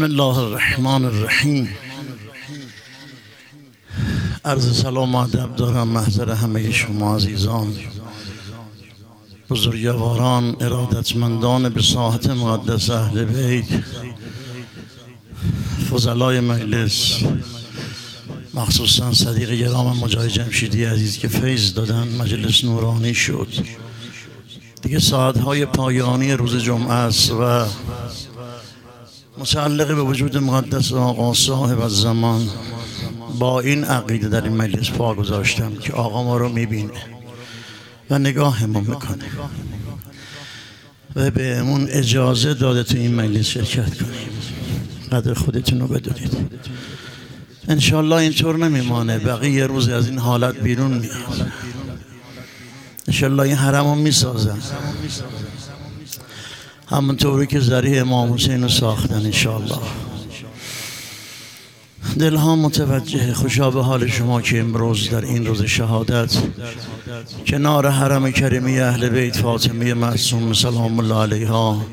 بسم الله الرحمن الرحیم. عرض سلام و ادب دارم محضر همه شما عزیزان. بزرگواران ارادتمندان به ساحت مقدس اهل بیت فضلای مجلس مخصوصا صدیق گرام مجاهد جمشیدی عزیز که فیض دادن مجلس نورانی شد. دیگه ساعتهای پایانی روز جمعه است و متعلق به وجود مقدس آقا صاحب از زمان با این عقیده در این مجلس پا گذاشتم که آقا ما رو می‌بینه و نگاهمون می‌کنه و بهمون اجازه داده تو این مجلس شرکت کنیم. قدر خودتون رو بدونید. انشالله اینطور نمیمانه. بقیه روز از این حالت بیرون میاد. انشالله این حرم رو می‌سازن. همونطوری که ذریع امام حسین رو ساختن انشالله دلها متوجه خوشا به حال شما که امروز در این روز شهادت کنار حرم کریمی اهل بیت فاطمه معصوم سلام الله علیها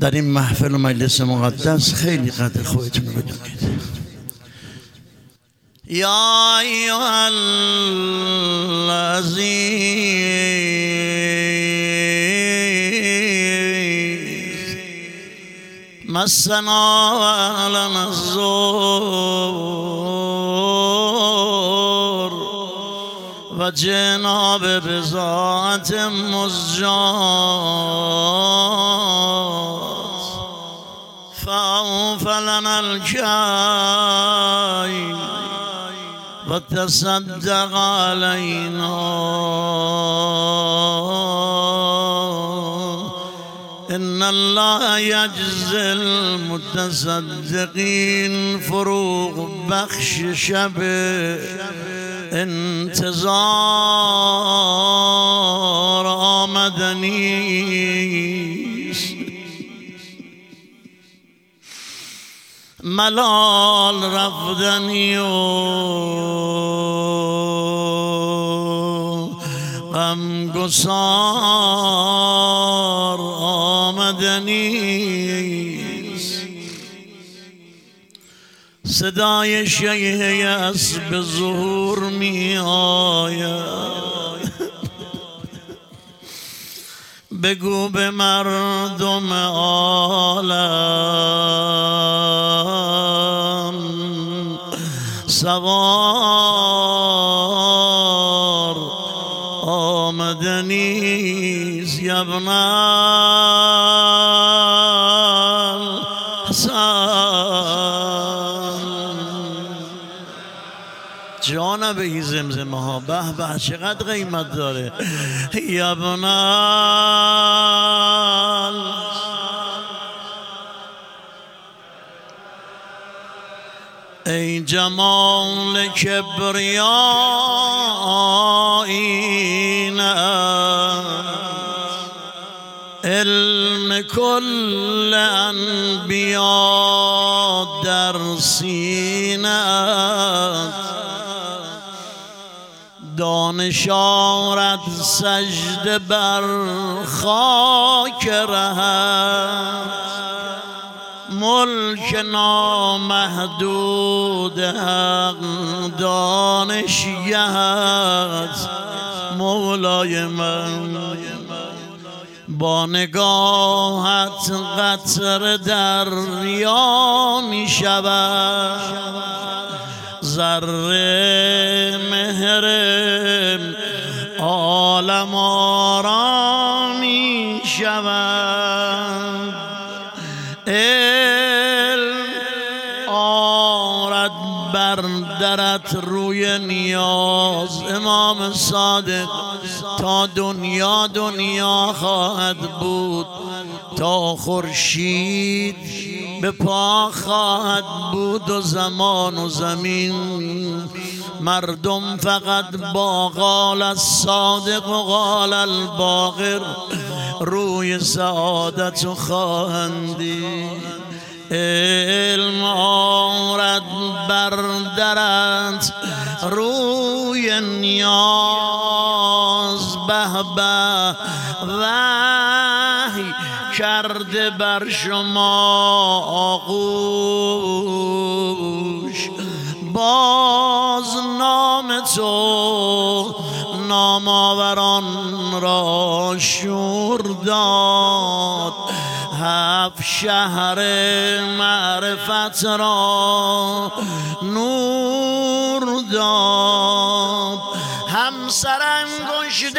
در این محفل و مجلس مقدس خیلی قدر خودتون رو بدونید. یا ایها مسنا لنا الزور وجينا ببضاعة مزجات فأوف لنا الكاي وتصدق علينا. إن الله يجزي المتصدقين. فروغ بخش شب. انتظار آمدنی. ملال رفتنی و غم آمدنی صدای شیه اسب ظهور می آید. بگو به مردم عالم. زمزمه ها به به چقدر قیمت داره. یبنال ای جمال کبریایین علم کل انبیا دانشارت سجد بر خاک رهد ملک نامحدود حق دانشیت مولای من با نگاهت قطر دریا می شود ذره مهر صادق تا دنیا دنیا خواهد بود تا خورشید به پا خواهد بود و زمان و زمین. مردم فقط با قال الصادق و قال الباقر روی سعادت و خواهندی. علم آرد بردرد روی نیاز به به وحی کرده بر شما آغوش. باز نام تو نامآوران را شور داد. هفت شهر معرفت را نور داد. سرانگشت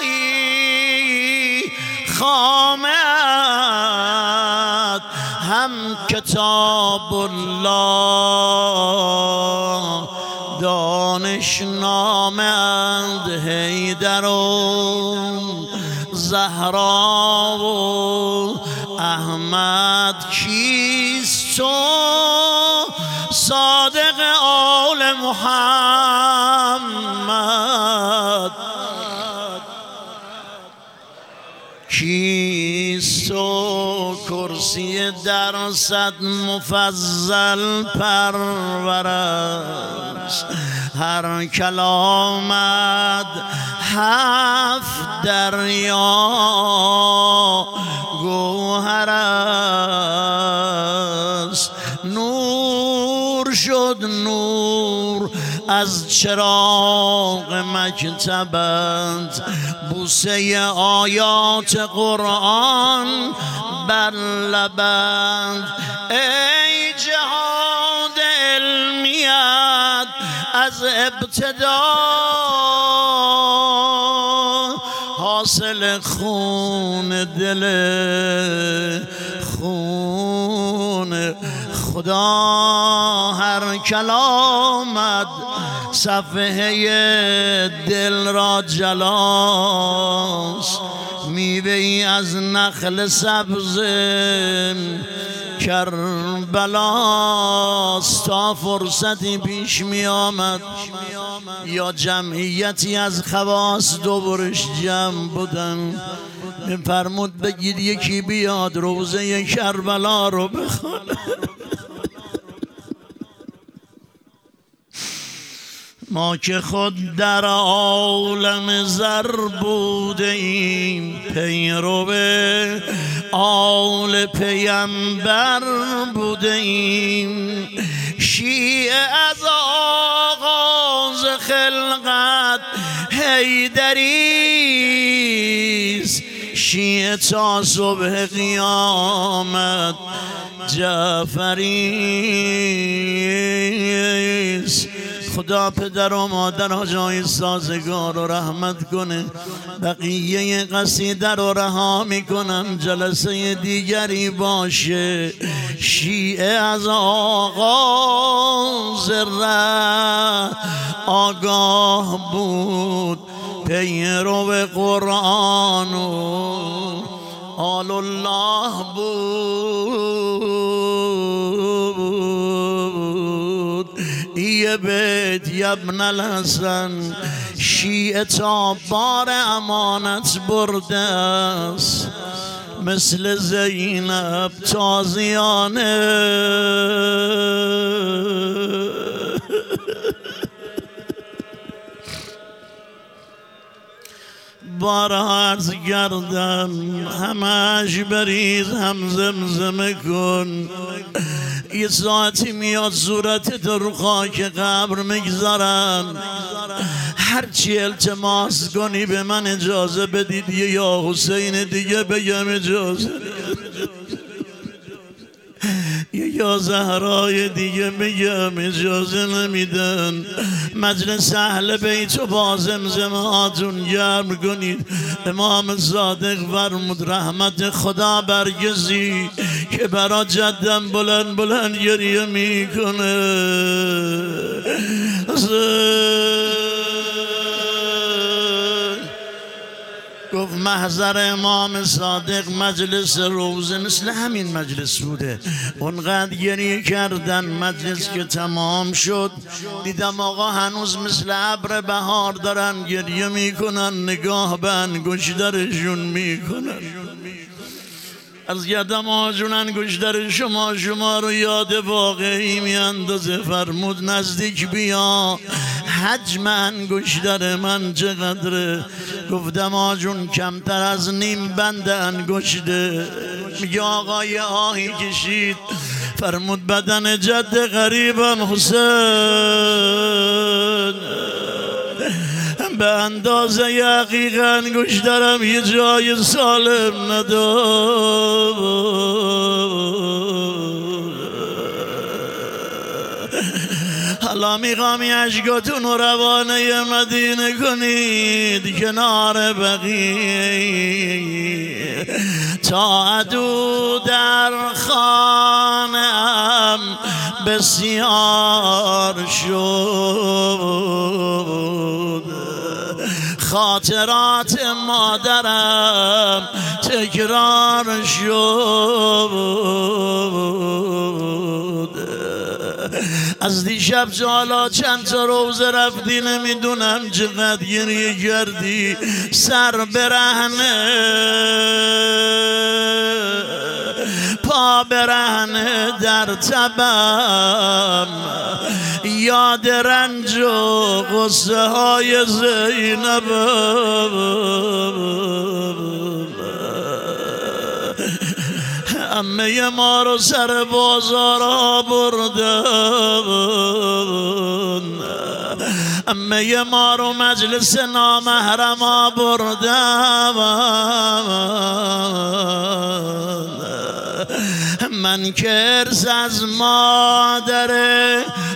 الهی خامد هم کتاب الله. دانش نامند هیدر و زهرا کرسی در صد مفضل پرورست هر کلامت هفت دریا گوهر است نور شد نور از چراغ مکتبت. بوسه آیات قرآن بر لبند ای جهاد علمیت از ابتدا حاصل خون دل خون خدا. هر کلامت صفحه دل را جلاس میوه ای از نخل سبز کربلاست تا فرصتی پیش می آمد یا جمعیتی از خواست دوبرش جمع بودن. فرمود بگید یکی بیاد روزه کربلا رو بخونه ما که خود در عالم زر بوده ایم پیرو آل پیمبر بوده ایم شیعه از آغاز خلقت هیدریست شیعه تا صبح قیامت جعفریست خدا پدر و مادر جای سازگار و رحمت کنه. بقیه قصیده رو رها می‌کنم جلسه دیگری باشه. شیعه از آغاز ره آگاه بود. پیرو قرآن و آل الله بود. یه بیت یبن الحسن. شیعه تا بار امانت برده است. مثل زینب تازیانه بار عرض کردم همش بریز هم زمزمه کن. یه ساعتی میاد صورت رو خاک قبر می‌گذارن هرچی التماس کنی به من اجازه بدید یا حسین دیگه بگم اجازه یا زهرای دیگه میگم اجازه نمیدن. مجلس اهل بیت و با زمزمهاتون گرم کنید. امام صادق فرمود رحمت خدا برگزی که برا جدم بلند بلند گریه می‌کنه. گفت محضر امام صادق مجلس روزه مثل همین مجلس بوده. اونقدر گریه کردن مجلس که تمام شد. دیدم آقا هنوز مثل ابر بهار دارن گریه می‌کنن نگاه به انگشترشون می‌کنن. از یدم آجون انگشتر شما شما رو یاد واقعی میاندازه. فرمود نزدیک بیا. حجم انگشتر من چقدره؟ گفتم آجون کمتر از نیم بند انگشته میگه آقای آهی کشید. فرمود بدن جد غریبم حسین. به اندازه گوش دارم یه جای سالم ندار حالا می‌خوام اشگاتون رو روانه مدینه کنید کنار بقیه. تا عدو در خانم بسیار شد. خاطرات مادرم تکرار شد. از دیشب جالا چند تا روزه رفتی نمی‌دونم چقدر گریه کردی. سر برهنه پا برهنه در تبم. یاد رنج و غصه های زینب. امه ما رو سر بازار بردن امه ما رو مجلس نامحرم بردن من کرز از مادر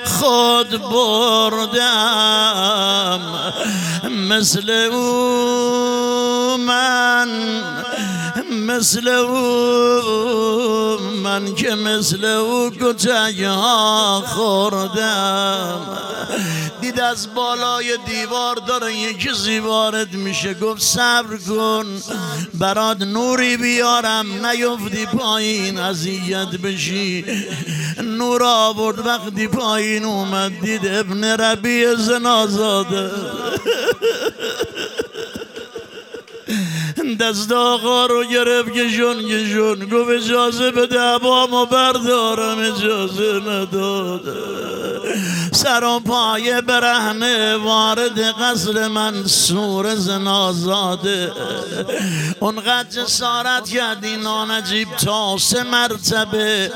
خود بردم. مثل او من مثل او من که مثل او کتک ها خوردم. دید از بالای دیوار داره یکی وارد میشه. گفت صبر کن برات نوری بیارم. نیفتی پایین اذیت بشی. نور آورد وقتی پایین اومد دید ابن ربی زنازاده. دست آقا رو گرفت گشون گشون گفت اجازه بده عبامو بردارم اجازه نداده. سر پای برهنه وارد قصر منصور زنازاده اونقدر جسارت کردی نانجیب تا سه مرتبه.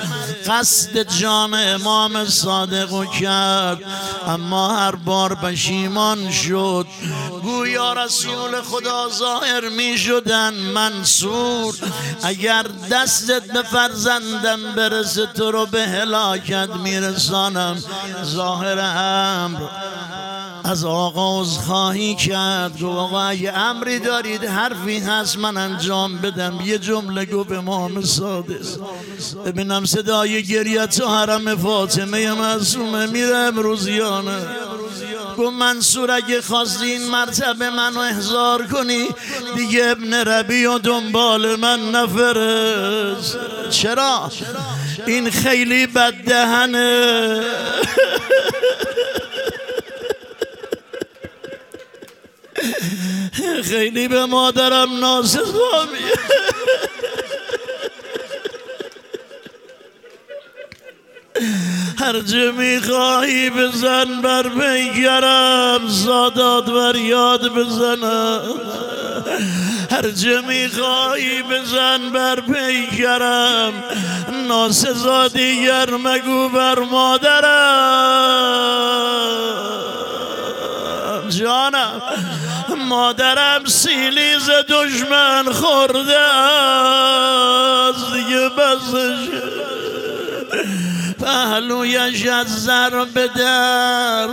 قصد جان امام صادق کرد. اما هر بار پشیمان شد. گویا رسول خدا ظاهر می شدن منصور اگر دستت به فرزندم برسه تو رو به هلاکت میرسانم. ظاهر امر از آغاز خواهی کرد. گو آقا اگه امری دارید حرفی هست من انجام بدم. یه جمله گو به امام صادق ببینم صدای گریت تو حرم فاطمه معصومه میره امروزیانه گو منصور اگه خواستی این مرتبه منو احضار کنی دیگه ابن ربی و دنبال من نفرست. چرا؟ این خیلی بددهنه. خیلی به مادرم ناسزامیه هر جه می‌خواهی بزن بر پیگرم سادات بر یاد بزنم. هر جه می‌خواهی بزن بر پیگرم ناسزا دیگر مگو بر مادرم. جانم مادرم سیلیز دشمن خورده از دیگه بسش پهلویش از زر بدر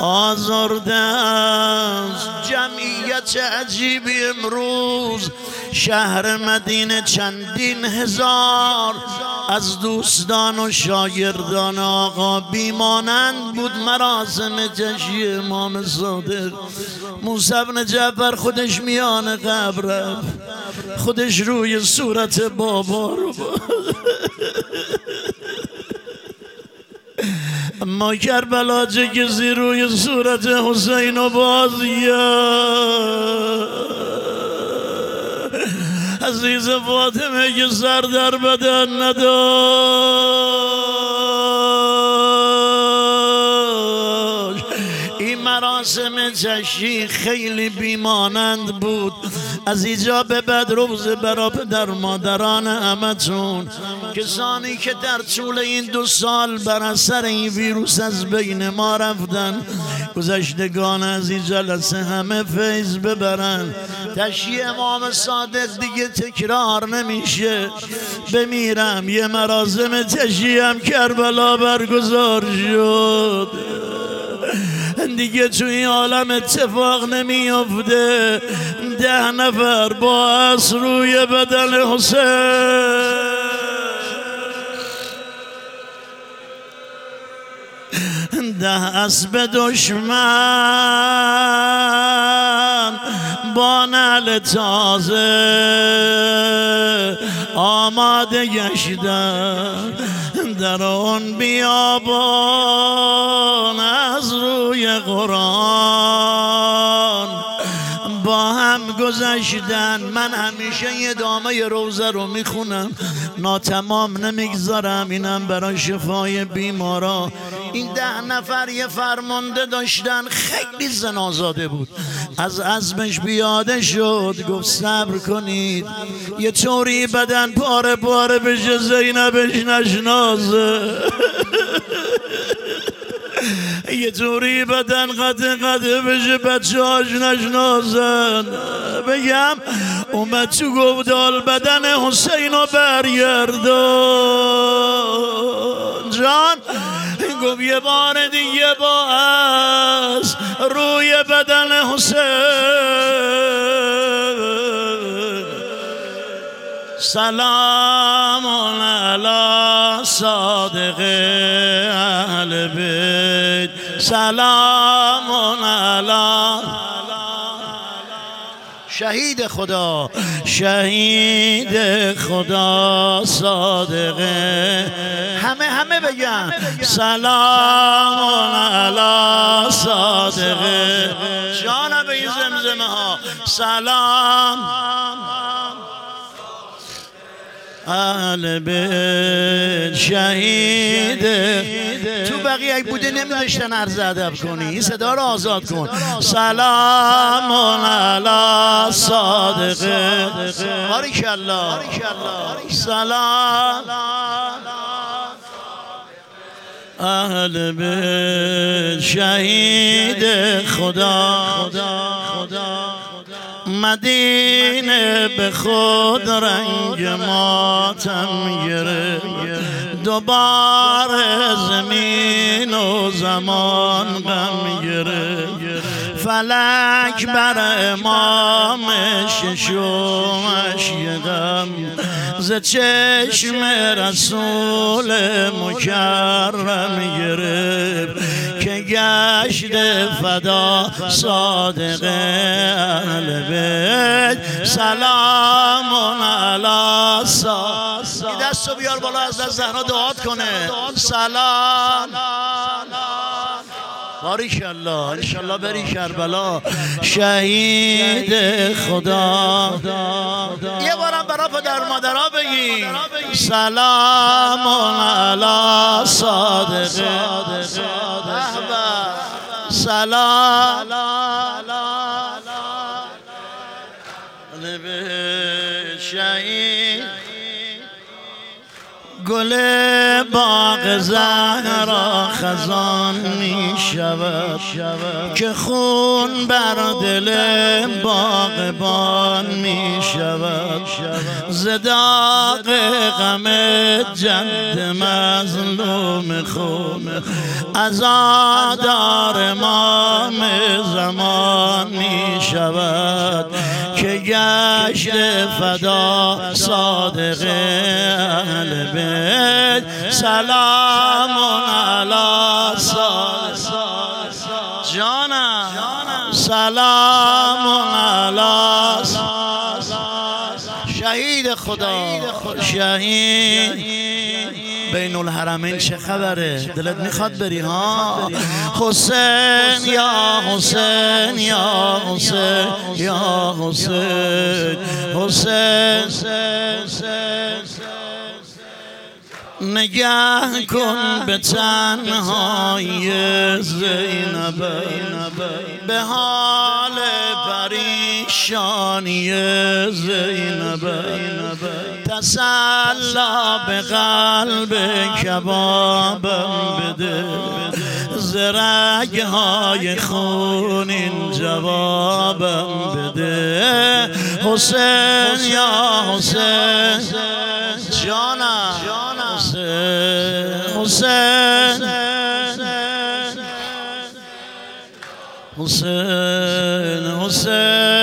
آزرده است جمعیت عجیبی امروز شهر مدینه چندین هزار از دوستان و شاگردان آقا بیمانند. بود مراسم جشی امام صادق. موسی بن جعفر خودش میان قبر خودش روی صورت بابا رو اما کربلا کسی روی صورت حسین و بازیا عزیز فاطمه که سر در بدن نداشت. این مرا مراسم تشریح خیلی بیمانند بود. از اینجا به بعد روز برا پدر مادران همتون. کسانی که در طول این دو سال بر اثر این ویروس از بین ما رفتن گذشتگان از این جلسه همه فیض ببرن. تشییع امام صادق دیگه تکرار نمیشه. بمیرم یه مراسم تشییعم کربلا برگزار شد. دیگه تو این عالم اتفاق نمیافته. ده نفر با روی بدن حسین. ده اسب دشمن با نل تازه آماده گشتن. در اون بیابان گذشتن. من همیشه یه دامه روزه رو می‌خونم. ناتمام نمی‌گذارم. اینم برای شفای بیمارا. این ده نفر یه فرمانده داشتن. خیلی زنازاده بود. از عزمش بیاده شد. گفت صبر کنید. یه طوری بدن پاره پاره بشه زینبش نشنازه یه طوری بدن قد قد بشه بچه هاش نشنازن بگم اومد تو گفت بدن حسین رو برگردان. جان گفت یه بار دیگه با از روی بدن حسین. سلام علی صادق اهل بیت سلام علی شهید خدا شهید خدا صادقه. همه همه بگم سلام علی صادقه. جانب این زمزمه ها. سلام. اهل بیت شهید بقیه ای بوده نمیداشتن عرض ادب کنی. این صدا رو آزاد کن. سلام علی صادقه بارک الله سلام. اهل بیت شهید خدا خدا. مدینه به خود رنگ ماتم گرفت. دوباره زمین و زمان غم گرفت. فلک بر امام ششمش غم. ز چشم رسول مکرم گرفت. گشت فدا صادق اهل بیت. سلام علی صادق. دست بیار بالا از زهرا دعات کنه. سلام. باریک الله انشالله بری کربلا. شهید خدا. یه بارم برا پدر مادرها بگی سلام علی صادق. سلام. شهید گل باغ زهرا خزان می شود که خون بر دل باغبان می شود. زداق غم جد مظلوم خون ازادار امام زمان می شود. گشت فدا صادق اهل بیت. سلام علی جانم. سلام علی شهید خدا. شهید. بین الحرمین چه خبره؟ دلت می‌خواد بری ها؟ حسین یا حسین یا حسین یا حسین حسین نگه کن به تنهای زینب به حال پریشانی زینب. تسلا به قلب کبابم بده. زرگ های خونین جوابم بده. حسین یا حسین؟ جانم حسین. حسین. حسین.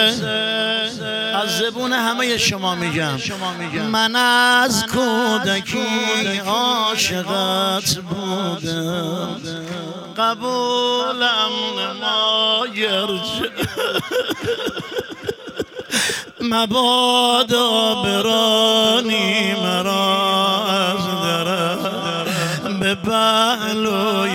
از زبون همه شما میگم. من از کودکی عاشقت بودم. قبولم نما مبادا برانی مرا از درم به پهلوی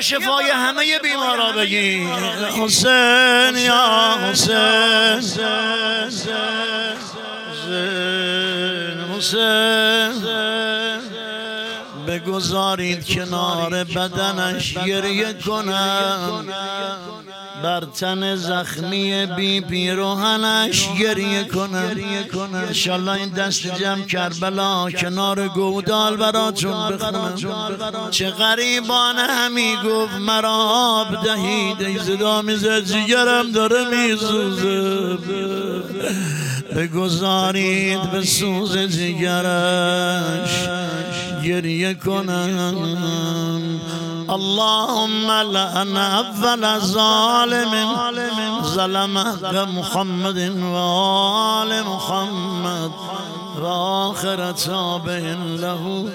شفای همه بیمارا بگی. حسین یا حسین حسین. بگذارید کنار بدنش گریه کنم. بر تن زخمی بی پیروهنش گریه کنم. انشالله این دست جمع کربلا کنار گودال براتون بخونم. چه غریبانه همی گفت مرا آب دهید. ای زدا می‌زد جگرم داره میزوزه بگذارید به سوز جگرش. گریه کنم. اللهم لأن أفضل ظالم ظلم محمد وآل محمد وآخر تابع له.